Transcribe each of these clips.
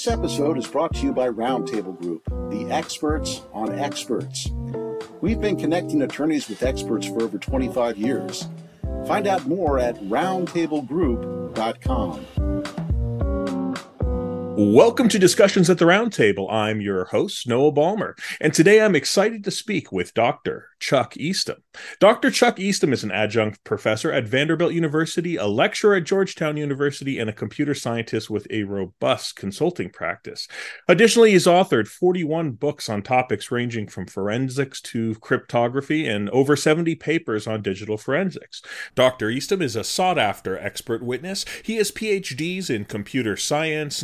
This episode is brought to you by Roundtable Group, the experts on experts. We've been connecting attorneys with experts for over 25 years. Find out more at roundtablegroup.com. Welcome to Discussions at the Roundtable. I'm your host, Noah Balmer, and today I'm excited to speak with Dr. Chuck Easttom. Dr. Chuck Easttom is an adjunct professor at Vanderbilt University, a lecturer at Georgetown University, and a computer scientist with a robust consulting practice. Additionally, he's authored 41 books on topics ranging from forensics to cryptography and over 70 papers on digital forensics. Dr. Easttom is a sought after expert witness. He has PhDs in computer science,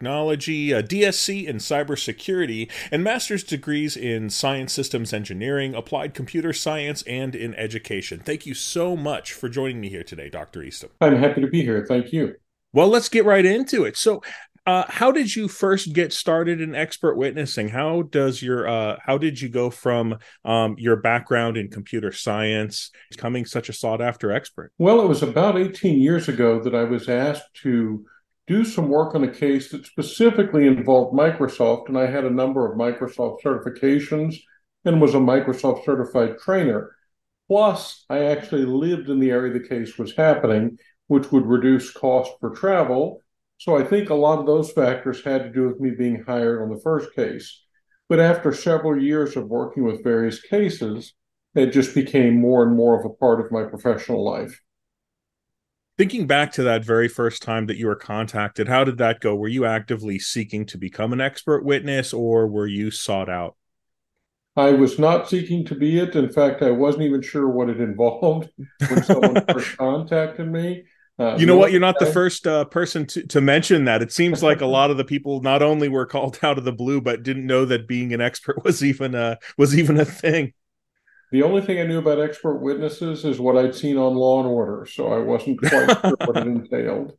nanotechnology, a DSc in cybersecurity, and master's degrees in science systems engineering, applied computer science, and in education. Thank you so much for joining me here today, Dr. Easttom. I'm happy to be here. Thank you. Well, let's get right into it. So, uh, how did you first get started in expert witnessing? How does your uh, how did you go from um, your background in computer science becoming such a sought after expert? Well, it was about 18 years ago that I was asked to do some work on a case that specifically involved Microsoft, and I had a number of Microsoft certifications and was a Microsoft certified trainer. Plus, I actually lived in the area the case was happening, which would reduce cost for travel. So I think a lot of those factors had to do with me being hired on the first case. But after several years of working with various cases, it just became more and more of a part of my professional life. Thinking back to that very first time that you were contacted, how did that go? Were you actively seeking to become an expert witness or were you sought out? I was not seeking to be it. In fact, I wasn't even sure what it involved when someone first contacted me. Uh, you know what? You're not the first uh, person to, to mention that. It seems like a lot of the people not only were called out of the blue, but didn't know that being an expert was even a was even a thing. The only thing I knew about expert witnesses is what I'd seen on Law and Order, so I wasn't quite sure what it entailed.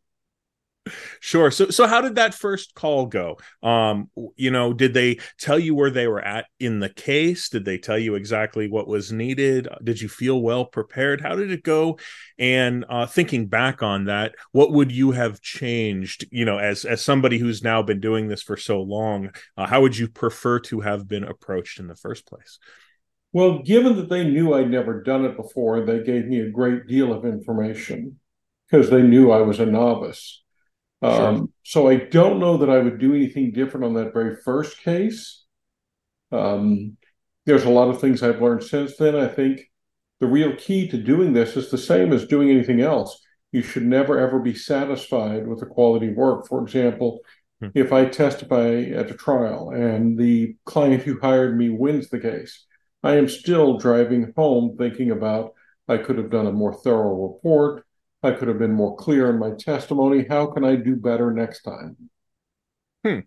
Sure. So so how did that first call go? Um, you know, did they tell you where they were at in the case? Did they tell you exactly what was needed? Did you feel well prepared? How did it go? And uh, thinking back on that, what would you have changed? You know, as as somebody who's now been doing this for so long, uh, how would you prefer to have been approached in the first place? Well, given that they knew I'd never done it before, they gave me a great deal of information because they knew I was a novice. Um, So I don't know that I would do anything different on that very first case. Um, there's a lot of things I've learned since then. I think the real key to doing this is the same as doing anything else. You should never ever be satisfied with the quality of work. For example, hmm. if I testify at a trial and the client who hired me wins the case, I am still driving home thinking about I could have done a more thorough report. I could have been more clear in my testimony. How can I do better next time? Hmm.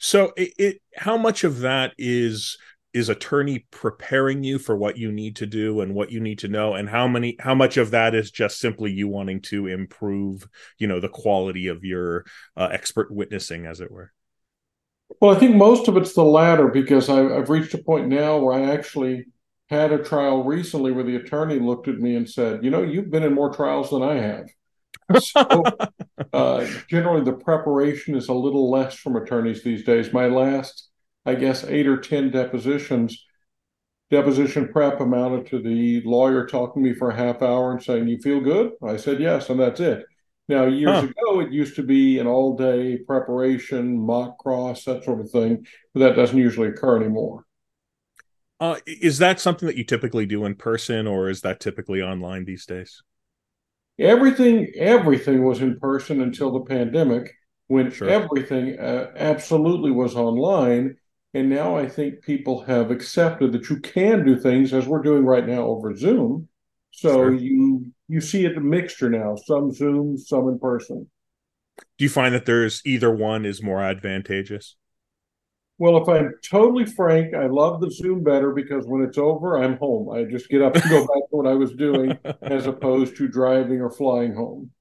So, it, it how much of that is is attorney preparing you for what you need to do and what you need to know and how many how much of that is just simply you wanting to improve you know the quality of your uh, expert witnessing as it were well i think most of it's the latter because I, i've reached a point now where i actually had a trial recently where the attorney looked at me and said, "You know, you've been in more trials than I have." So, uh, generally, the preparation is a little less from attorneys these days. My last, I guess, eight or ten depositions, deposition prep amounted to the lawyer talking to me for a half hour and saying, "You feel good?" I said, "Yes," and that's it. Now, years huh. ago, it used to be an all-day preparation, mock cross, that sort of thing, but that doesn't usually occur anymore. Uh, is that something that you typically do in person, or is that typically online these days? Everything, everything was in person until the pandemic, when sure. everything uh, absolutely was online. And now I think people have accepted that you can do things as we're doing right now over Zoom. So sure. you you see it a mixture now, some Zoom, some in person. Do you find that there's either one is more advantageous? Well, if I'm totally frank, I love the Zoom better because when it's over, I'm home. I just get up and go back to what I was doing as opposed to driving or flying home.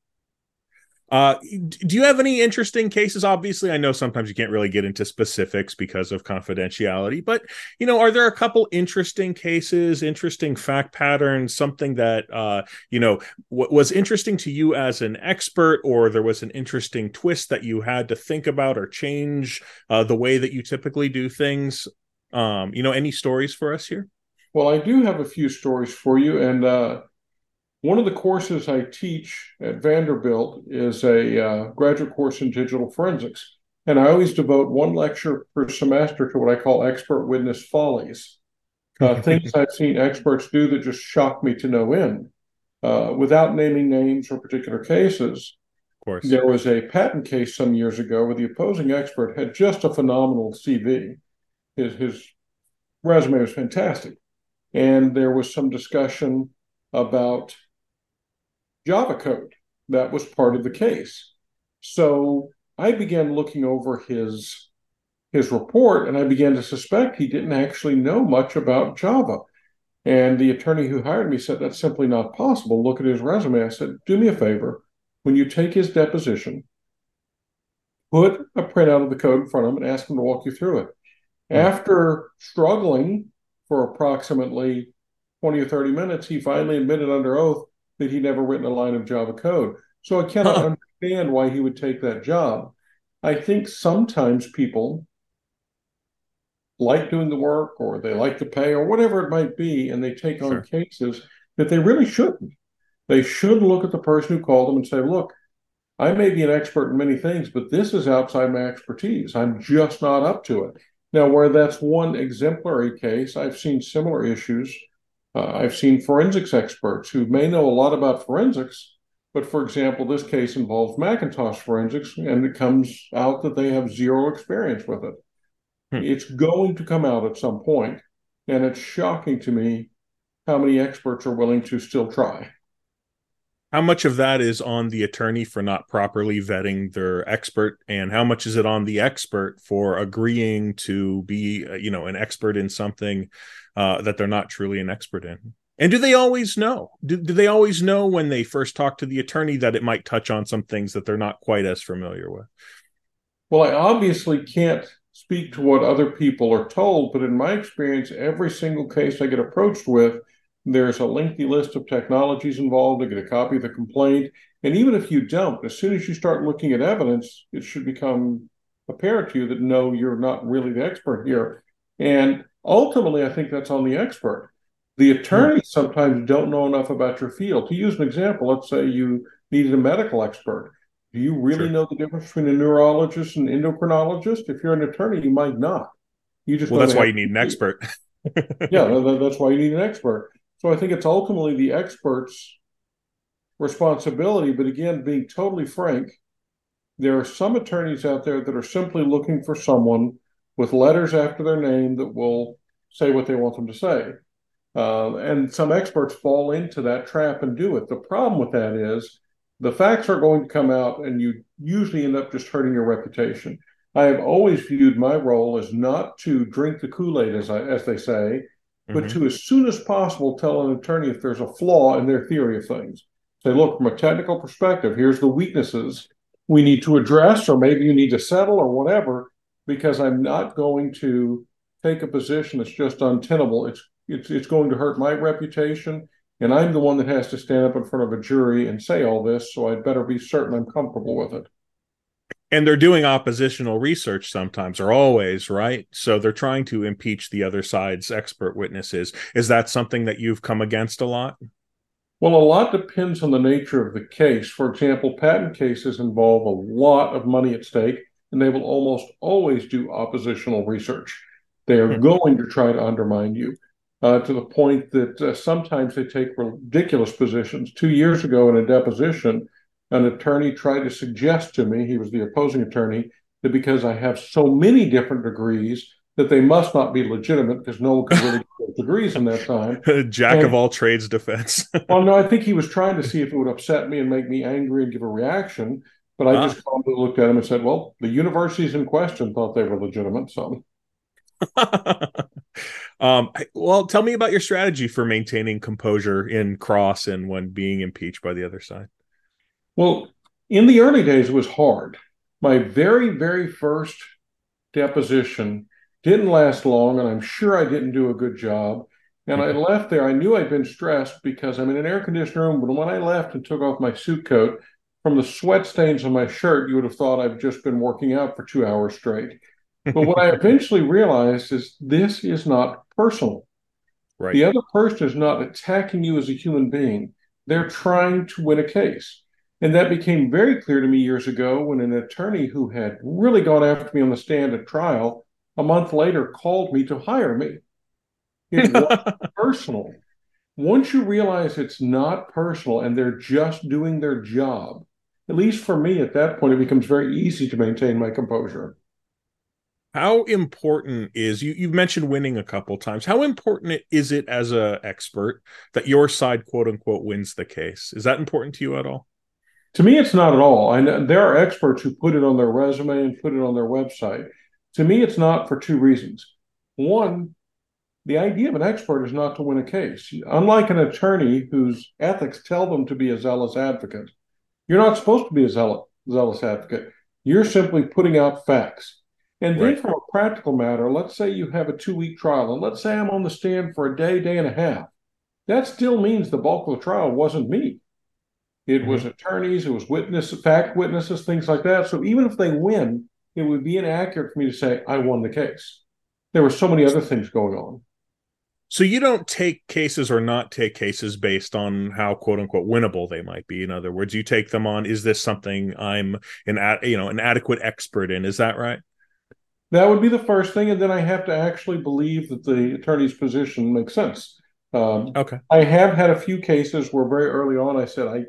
Uh, do you have any interesting cases? Obviously, I know sometimes you can't really get into specifics because of confidentiality, but you know, are there a couple interesting cases, interesting fact patterns, something that uh, you know w- was interesting to you as an expert, or there was an interesting twist that you had to think about or change uh, the way that you typically do things? Um, you know, any stories for us here? Well, I do have a few stories for you, and uh, one of the courses I teach at Vanderbilt is a uh, graduate course in digital forensics. And I always devote one lecture per semester to what I call expert witness follies. Uh, things I've seen experts do that just shock me to no end. Uh, without naming names or particular cases, of course. there was a patent case some years ago where the opposing expert had just a phenomenal CV. His, his resume was fantastic. And there was some discussion about Java code. That was part of the case. So I began looking over his his report and I began to suspect he didn't actually know much about Java. And the attorney who hired me said that's simply not possible. Look at his resume. I said, do me a favor. When you take his deposition, put a printout of the code in front of him and ask him to walk you through it. Mm-hmm. After struggling for approximately 20 or 30 minutes, he finally admitted under oath that he'd never written a line of Java code. So I cannot huh. understand why he would take that job. I think sometimes people like doing the work or they like to pay or whatever it might be, and they take on cases that they really shouldn't. They should look at the person who called them and say, look, I may be an expert in many things, but this is outside my expertise. I'm just not up to it. Now, where that's one exemplary case, I've seen similar issues uh, I've seen forensics experts who may know a lot about forensics, but for example, this case involves Macintosh forensics, and it comes out that they have zero experience with it. Hmm. It's going to come out at some point, and it's shocking to me how many experts are willing to still try. How much of that is on the attorney for not properly vetting their expert, and how much is it on the expert for agreeing to be, uh, you know, an expert in something uh, that they're not truly an expert in. And do they always know? Do, do they always know when they first talk to the attorney that it might touch on some things that they're not quite as familiar with? Well, I obviously can't speak to what other people are told, but in my experience, every single case I get approached with, there's a lengthy list of technologies involved. I get a copy of the complaint. And even if you don't, as soon as you start looking at evidence, it should become apparent to you that no, you're not really the expert here. And Ultimately, I think that's on the expert. The attorneys mm-hmm. sometimes don't know enough about your field. To use an example, let's say you needed a medical expert. Do you really sure. know the difference between a neurologist and endocrinologist? If you're an attorney, you might not. You just well, that's why you need an expert. yeah, that's why you need an expert. So I think it's ultimately the expert's responsibility. But again, being totally frank, there are some attorneys out there that are simply looking for someone with letters after their name that will say what they want them to say. Uh, and some experts fall into that trap and do it. The problem with that is the facts are going to come out, and you usually end up just hurting your reputation. I have always viewed my role as not to drink the Kool Aid, as, as they say, but mm-hmm. to as soon as possible tell an attorney if there's a flaw in their theory of things. Say, look, from a technical perspective, here's the weaknesses we need to address, or maybe you need to settle, or whatever because I'm not going to take a position that's just untenable. It's it's it's going to hurt my reputation, and I'm the one that has to stand up in front of a jury and say all this. So I'd better be certain I'm comfortable with it. And they're doing oppositional research sometimes, or always, right? So they're trying to impeach the other side's expert witnesses. Is that something that you've come against a lot? Well, a lot depends on the nature of the case. For example, patent cases involve a lot of money at stake and they will almost always do oppositional research. They are hmm. going to try to undermine you uh, to the point that uh, sometimes they take ridiculous positions. Two years ago, in a deposition, an attorney tried to suggest to me, he was the opposing attorney, that because I have so many different degrees, that they must not be legitimate because no one could really get degrees in that time. Jack and, of all trades defense. well, no, I think he was trying to see if it would upset me and make me angry and give a reaction. But I just calmly looked at him and said, "Well, the universities in question thought they were legitimate, so." um, well, tell me about your strategy for maintaining composure in cross and when being impeached by the other side. Well, in the early days, it was hard. My very, very first deposition didn't last long, and I'm sure I didn't do a good job. And I left there. I knew I'd been stressed because I'm in an air conditioned room. But when I left and took off my suit coat, from the sweat stains on my shirt, you would have thought I've just been working out for two hours straight. But what I eventually realized is this is not personal. Right. The other person is not attacking you as a human being. They're trying to win a case. And that became very clear to me years ago when an attorney who had really gone after me on the stand at trial a month later called me to hire me. It was personal. Once you realize it's not personal and they're just doing their job, at least for me at that point, it becomes very easy to maintain my composure. How important is you? You've mentioned winning a couple times. How important is it as a expert that your side, quote unquote, wins the case? Is that important to you at all? To me, it's not at all. And there are experts who put it on their resume and put it on their website. To me, it's not for two reasons. One, the idea of an expert is not to win a case. Unlike an attorney whose ethics tell them to be a zealous advocate, you're not supposed to be a zealous, zealous advocate. You're simply putting out facts. And then, right. from a practical matter, let's say you have a two week trial, and let's say I'm on the stand for a day, day and a half. That still means the bulk of the trial wasn't me. It mm-hmm. was attorneys, it was witness, fact witnesses, things like that. So even if they win, it would be inaccurate for me to say I won the case. There were so many other things going on. So you don't take cases or not take cases based on how quote unquote winnable they might be. In other words, you take them on. Is this something I'm an you know an adequate expert in? Is that right? That would be the first thing, and then I have to actually believe that the attorney's position makes sense. Um, okay. I have had a few cases where very early on I said I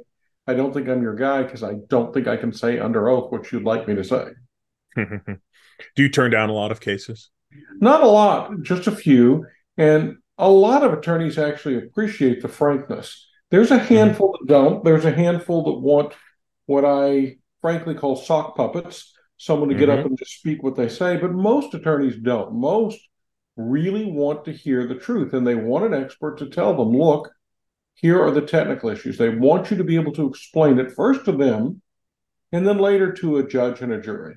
I don't think I'm your guy because I don't think I can say under oath what you'd like me to say. Do you turn down a lot of cases? Not a lot, just a few. And a lot of attorneys actually appreciate the frankness. There's a mm-hmm. handful mm-hmm. that don't. There's a handful that want what I frankly call sock puppets, someone to get mm-hmm. up and just speak what they say. But most attorneys don't. Most really want to hear the truth and they want an expert to tell them, look, here are the technical issues. They want you to be able to explain it first to them and then later to a judge and a jury.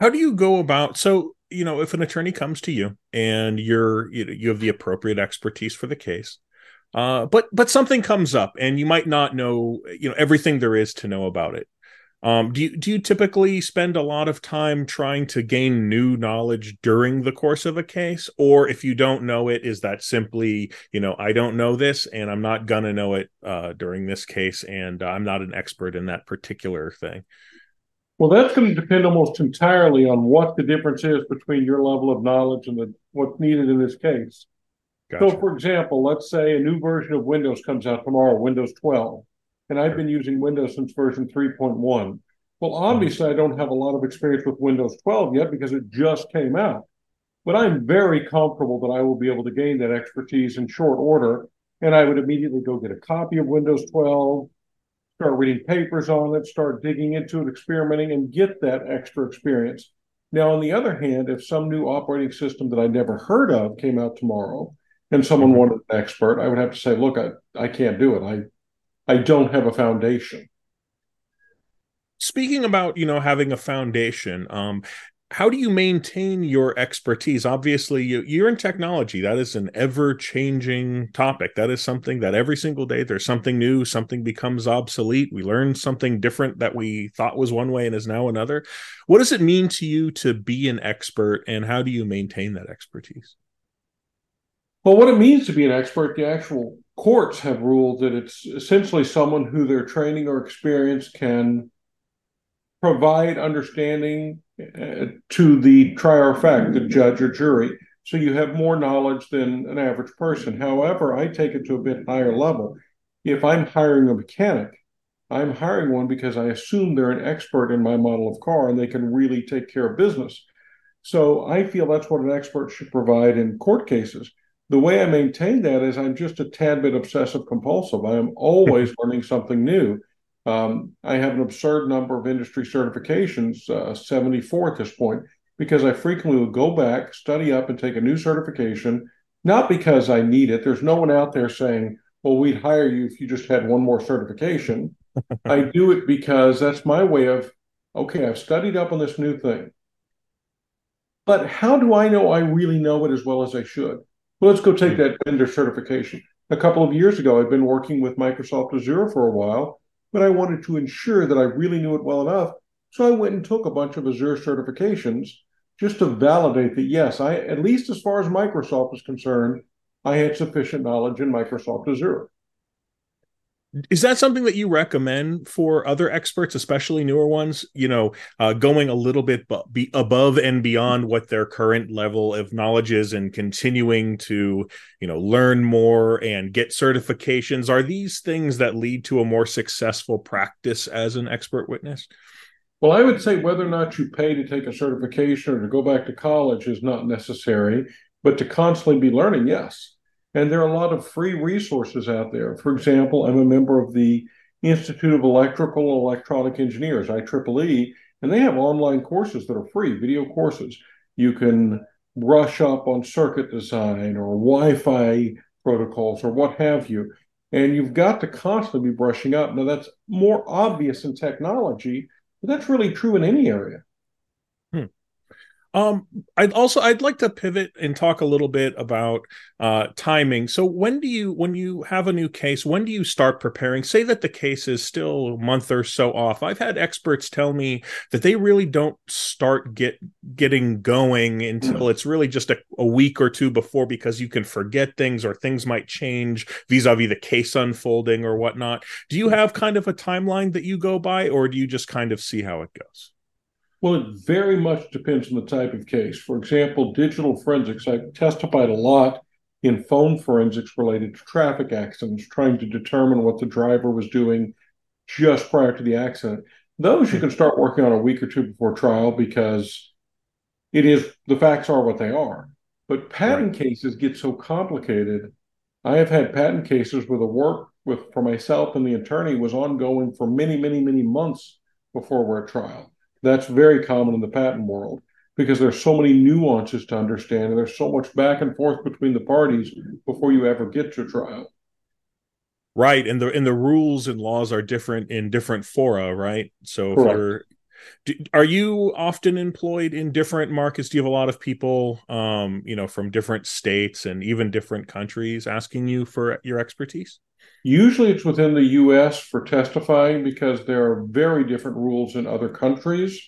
How do you go about so you know if an attorney comes to you and you're you, know, you have the appropriate expertise for the case uh, but but something comes up and you might not know you know everything there is to know about it um, do you do you typically spend a lot of time trying to gain new knowledge during the course of a case, or if you don't know it, is that simply you know I don't know this and I'm not gonna know it uh, during this case, and I'm not an expert in that particular thing? Well, that's going to depend almost entirely on what the difference is between your level of knowledge and the, what's needed in this case. Gotcha. So, for example, let's say a new version of Windows comes out tomorrow, Windows 12 and I've been using Windows since version 3.1. Well, mm-hmm. obviously, I don't have a lot of experience with Windows 12 yet because it just came out. But I'm very comfortable that I will be able to gain that expertise in short order. And I would immediately go get a copy of Windows 12, start reading papers on it, start digging into it, experimenting, and get that extra experience. Now, on the other hand, if some new operating system that I never heard of came out tomorrow and someone mm-hmm. wanted an expert, I would have to say, look, I, I can't do it. I I don't have a foundation. Speaking about, you know, having a foundation, um, how do you maintain your expertise? Obviously, you, you're in technology. That is an ever changing topic. That is something that every single day there's something new, something becomes obsolete. We learn something different that we thought was one way and is now another. What does it mean to you to be an expert, and how do you maintain that expertise? Well, what it means to be an expert, the actual courts have ruled that it's essentially someone who their training or experience can provide understanding uh, to the trier of fact, the judge or jury. So you have more knowledge than an average person. However, I take it to a bit higher level. If I'm hiring a mechanic, I'm hiring one because I assume they're an expert in my model of car and they can really take care of business. So I feel that's what an expert should provide in court cases the way I maintain that is I'm just a tad bit obsessive compulsive. I am always learning something new. Um, I have an absurd number of industry certifications, uh, 74 at this point, because I frequently will go back, study up, and take a new certification, not because I need it. There's no one out there saying, well, we'd hire you if you just had one more certification. I do it because that's my way of, okay, I've studied up on this new thing. But how do I know I really know it as well as I should? Well, let's go take hmm. that vendor certification. A couple of years ago, I'd been working with Microsoft Azure for a while, but I wanted to ensure that I really knew it well enough. So I went and took a bunch of Azure certifications just to validate that, yes, I, at least as far as Microsoft is concerned, I had sufficient knowledge in Microsoft Azure. Is that something that you recommend for other experts, especially newer ones? You know, uh, going a little bit be above and beyond what their current level of knowledge is, and continuing to, you know, learn more and get certifications. Are these things that lead to a more successful practice as an expert witness? Well, I would say whether or not you pay to take a certification or to go back to college is not necessary, but to constantly be learning, yes. And there are a lot of free resources out there. For example, I'm a member of the Institute of Electrical and Electronic Engineers, IEEE, and they have online courses that are free, video courses. You can brush up on circuit design or Wi Fi protocols or what have you. And you've got to constantly be brushing up. Now, that's more obvious in technology, but that's really true in any area. Um, I'd also I'd like to pivot and talk a little bit about uh, timing. So when do you when you have a new case, when do you start preparing? Say that the case is still a month or so off. I've had experts tell me that they really don't start get getting going until mm. it's really just a, a week or two before because you can forget things or things might change vis-a-vis the case unfolding or whatnot. Do you have kind of a timeline that you go by, or do you just kind of see how it goes? Well, it very much depends on the type of case. For example, digital forensics, I've testified a lot in phone forensics related to traffic accidents, trying to determine what the driver was doing just prior to the accident. Those you can start working on a week or two before trial because it is the facts are what they are. But patent right. cases get so complicated. I have had patent cases where the work with for myself and the attorney was ongoing for many, many, many months before we're at trial. That's very common in the patent world because there's so many nuances to understand and there's so much back and forth between the parties before you ever get to trial. Right, and the and the rules and laws are different in different fora, right? So Correct. do, are you often employed in different markets? Do you have a lot of people, um, you know, from different states and even different countries asking you for your expertise? Usually it's within the US for testifying because there are very different rules in other countries.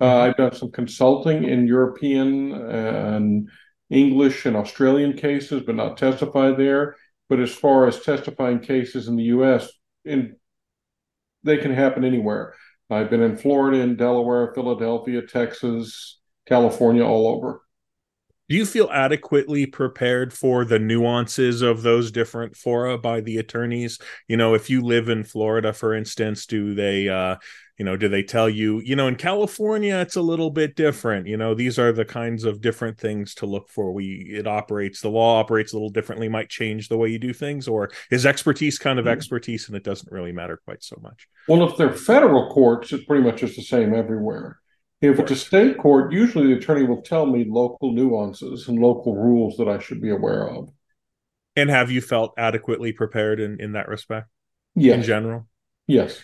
Uh, mm-hmm. I've done some consulting in European and English and Australian cases, but not testified there. But as far as testifying cases in the US, in, they can happen anywhere. I've been in Florida, in Delaware, Philadelphia, Texas, California, all over do you feel adequately prepared for the nuances of those different fora by the attorneys? You know if you live in florida for instance do they uh you know do they tell you you know in california it's a little bit different. You know these are the kinds of different things to look for. We it operates the law operates a little differently might change the way you do things or is expertise kind of mm-hmm. expertise and it doesn't really matter quite so much? Well if they're federal courts it's pretty much just the same everywhere if it's a state court, usually the attorney will tell me local nuances and local rules that I should be aware of. And have you felt adequately prepared in, in that respect? Yes. In general? Yes.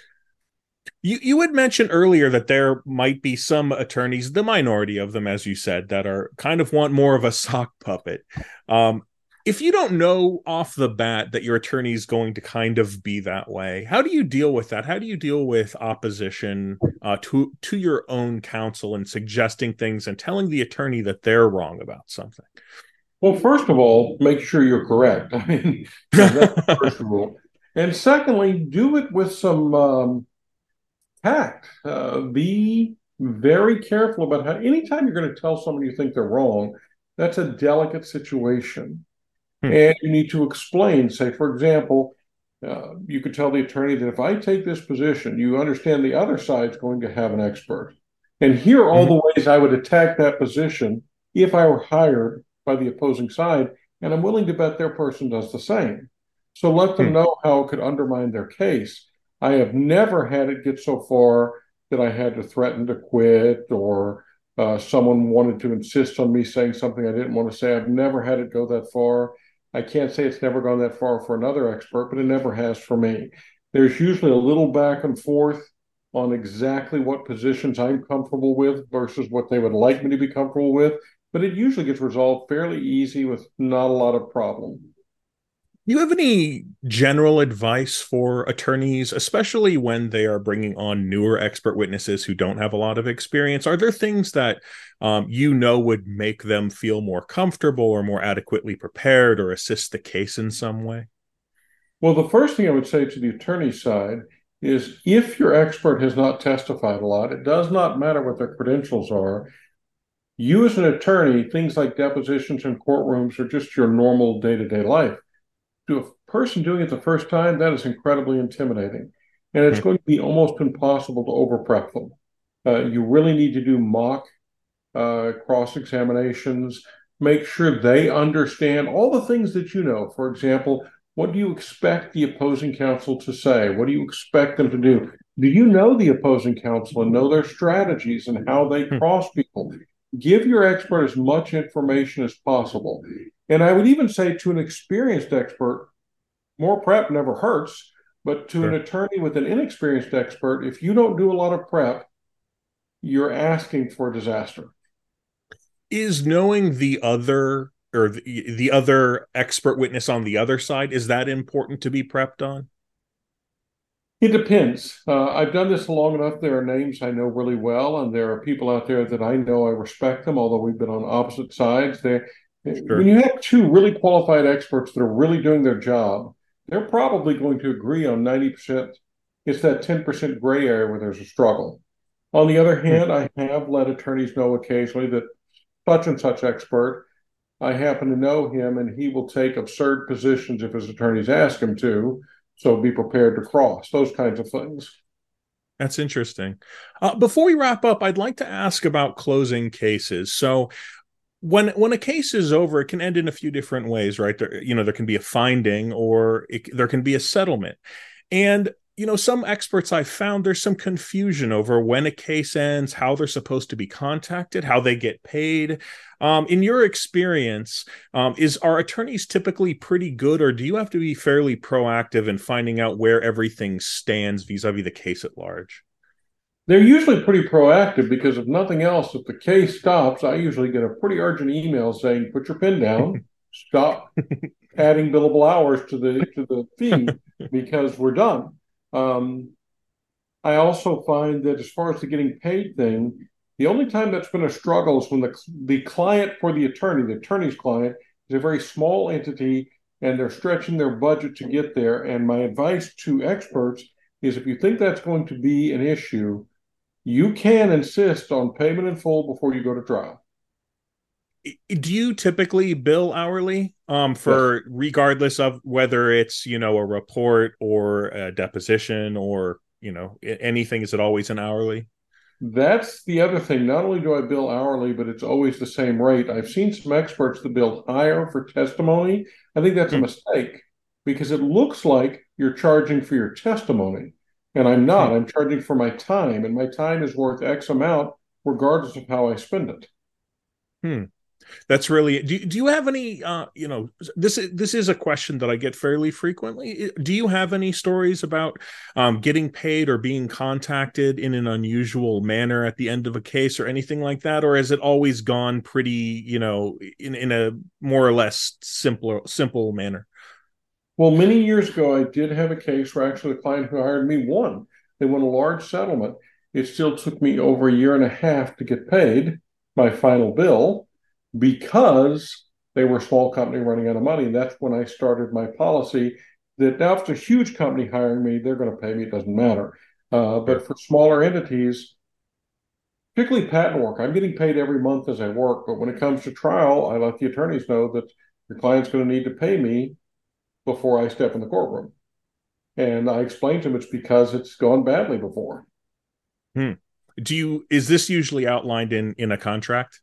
You you had mentioned earlier that there might be some attorneys, the minority of them, as you said, that are kind of want more of a sock puppet. Um, if you don't know off the bat that your attorney is going to kind of be that way how do you deal with that? How do you deal with opposition uh, to to your own counsel and suggesting things and telling the attorney that they're wrong about something? Well first of all make sure you're correct. I mean that's first rule. And secondly do it with some um, tact. Uh, be very careful about how anytime you're going to tell someone you think they're wrong that's a delicate situation Hmm. And you need to explain, say, for example, uh, you could tell the attorney that if I take this position, you understand the other side's going to have an expert. And here are all hmm. the ways I would attack that position if I were hired by the opposing side. And I'm willing to bet their person does the same. So let them hmm. know how it could undermine their case. I have never had it get so far that I had to threaten to quit or uh, someone wanted to insist on me saying something I didn't want to say. I've never had it go that far. I can't say it's never gone that far for another expert, but it never has for me. There's usually a little back and forth on exactly what positions I'm comfortable with versus what they would like me to be comfortable with, but it usually gets resolved fairly easy with not a lot of problem. Do you have any general advice for attorneys, especially when they are bringing on newer expert witnesses who don't have a lot of experience? Are there things that um, you know would make them feel more comfortable or more adequately prepared or assist the case in some way? Well, the first thing I would say to the attorney side is if your expert has not testified a lot, it does not matter what their credentials are. You, as an attorney, things like depositions in courtrooms are just your normal day to day life. To a person doing it the first time, that is incredibly intimidating. And it's mm-hmm. going to be almost impossible to over prep them. Uh, you really need to do mock uh, cross examinations, make sure they understand all the things that you know. For example, what do you expect the opposing counsel to say? What do you expect them to do? Do you know the opposing counsel and know their strategies and how they hmm. cross people? Give your expert as much information as possible. And I would even say to an experienced expert, more prep never hurts. But to sure. an attorney with an inexperienced expert, if you don't do a lot of prep, you're asking for disaster. Is knowing the other or the, the other expert witness on the other side is that important to be prepped on it depends uh, i've done this long enough there are names i know really well and there are people out there that i know i respect them although we've been on opposite sides there sure. when you have two really qualified experts that are really doing their job they're probably going to agree on 90% it's that 10% gray area where there's a struggle on the other hmm. hand i have let attorneys know occasionally that such and such expert I happen to know him, and he will take absurd positions if his attorneys ask him to. So be prepared to cross those kinds of things. That's interesting. Uh, before we wrap up, I'd like to ask about closing cases. So, when when a case is over, it can end in a few different ways, right? There, you know, there can be a finding, or it, there can be a settlement. And you know, some experts I've found there's some confusion over when a case ends, how they're supposed to be contacted, how they get paid. Um, in your experience, um, is are attorneys typically pretty good, or do you have to be fairly proactive in finding out where everything stands vis-a-vis the case at large? They're usually pretty proactive because if nothing else, if the case stops, I usually get a pretty urgent email saying, "Put your pen down, stop adding billable hours to the to the fee because we're done." Um, I also find that as far as the getting paid thing, the only time that's been a struggle is when the the client for the attorney, the attorney's client, is a very small entity and they're stretching their budget to get there. And my advice to experts is if you think that's going to be an issue, you can insist on payment in full before you go to trial. Do you typically bill hourly um for yes. regardless of whether it's you know a report or a deposition or you know anything? Is it always an hourly? That's the other thing. Not only do i bill hourly but it's always the same rate. I've seen some experts that bill higher for testimony. I think that's a hmm. mistake because it looks like you're charging for your testimony and i'm not. Hmm. i'm charging for my time and my time is worth x amount regardless of how i spend it. Hmm. That's really do, do you have any uh you know this is this is a question that i get fairly frequently. Do you have any stories about um getting paid or being contacted in an unusual manner at the end of a case or anything like that? Or has it always gone pretty you know in in a more or less simpler simple manner well many years ago i did have a case where actually the client who hired me won they won a large settlement it still took me over a year and a half to get paid my final bill because they were a small company running out of money. And that's when I started my policy that now if it's a huge company hiring me, they're going to pay me. It doesn't matter. Uh, but for smaller entities, particularly patent work, I'm getting paid every month as I work. But when it comes to trial, I let the attorneys know that your client's going to need to pay me before I step in the courtroom. And I explained to them it's because it's gone badly before. Hmm. Do you is this usually outlined in in a contract?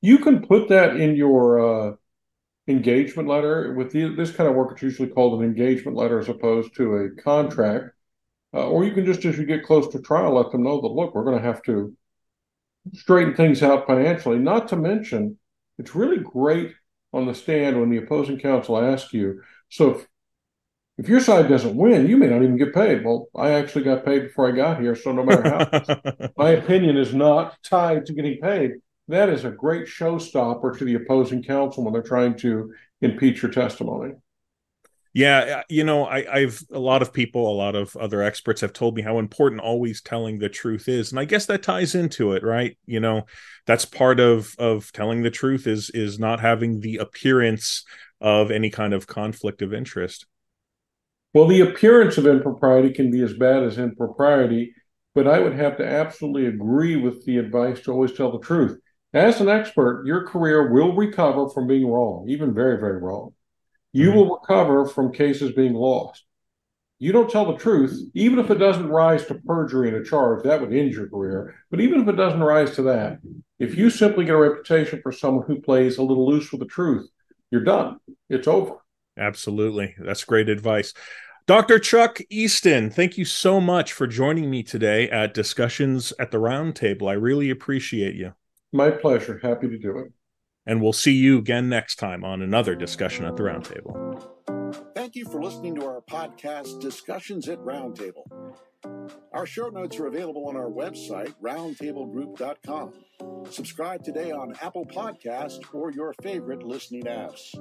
You can put that in your uh, engagement letter. With the, this kind of work, it's usually called an engagement letter as opposed to a contract. Uh, or you can just, as you get close to trial, let them know that, look, we're going to have to straighten things out financially. Not to mention, it's really great on the stand when the opposing counsel asks you, so if If your side doesn't win, you may not even get paid. Well, I actually got paid before I got here, so no matter how, my opinion is not tied to getting paid. That is a great showstopper to the opposing counsel when they're trying to impeach your testimony. Yeah, uh, you know, I, I've a lot of people, a lot of other experts have told me how important always telling the truth is, and I guess that ties into it, right? You know, that's part of of telling the truth is is not having the appearance of any kind of conflict of interest. Well, the appearance of impropriety can be as bad as impropriety, but I would have to absolutely agree with the advice to always tell the truth. As an expert, your career will recover from being wrong, even very, very wrong you mm-hmm. will recover from cases being lost. You don't tell the truth, even if it doesn't rise to perjury in a charge, that would end your career. But even if it doesn't rise to that, if you simply get a reputation for someone who plays a little loose with the truth, you're done. It's over. Absolutely. That's great advice. Dr. Chuck Easttom, thank you so much for joining me today at Discussions at the Roundtable. I really appreciate you. My pleasure. Happy to do it. And we'll see you again next time on another discussion at the Roundtable. Thank you for listening to our podcast, Discussions at Roundtable. Our show notes are available on our website, roundtablegroup.com. Subscribe today on Apple Podcast or your favorite listening apps.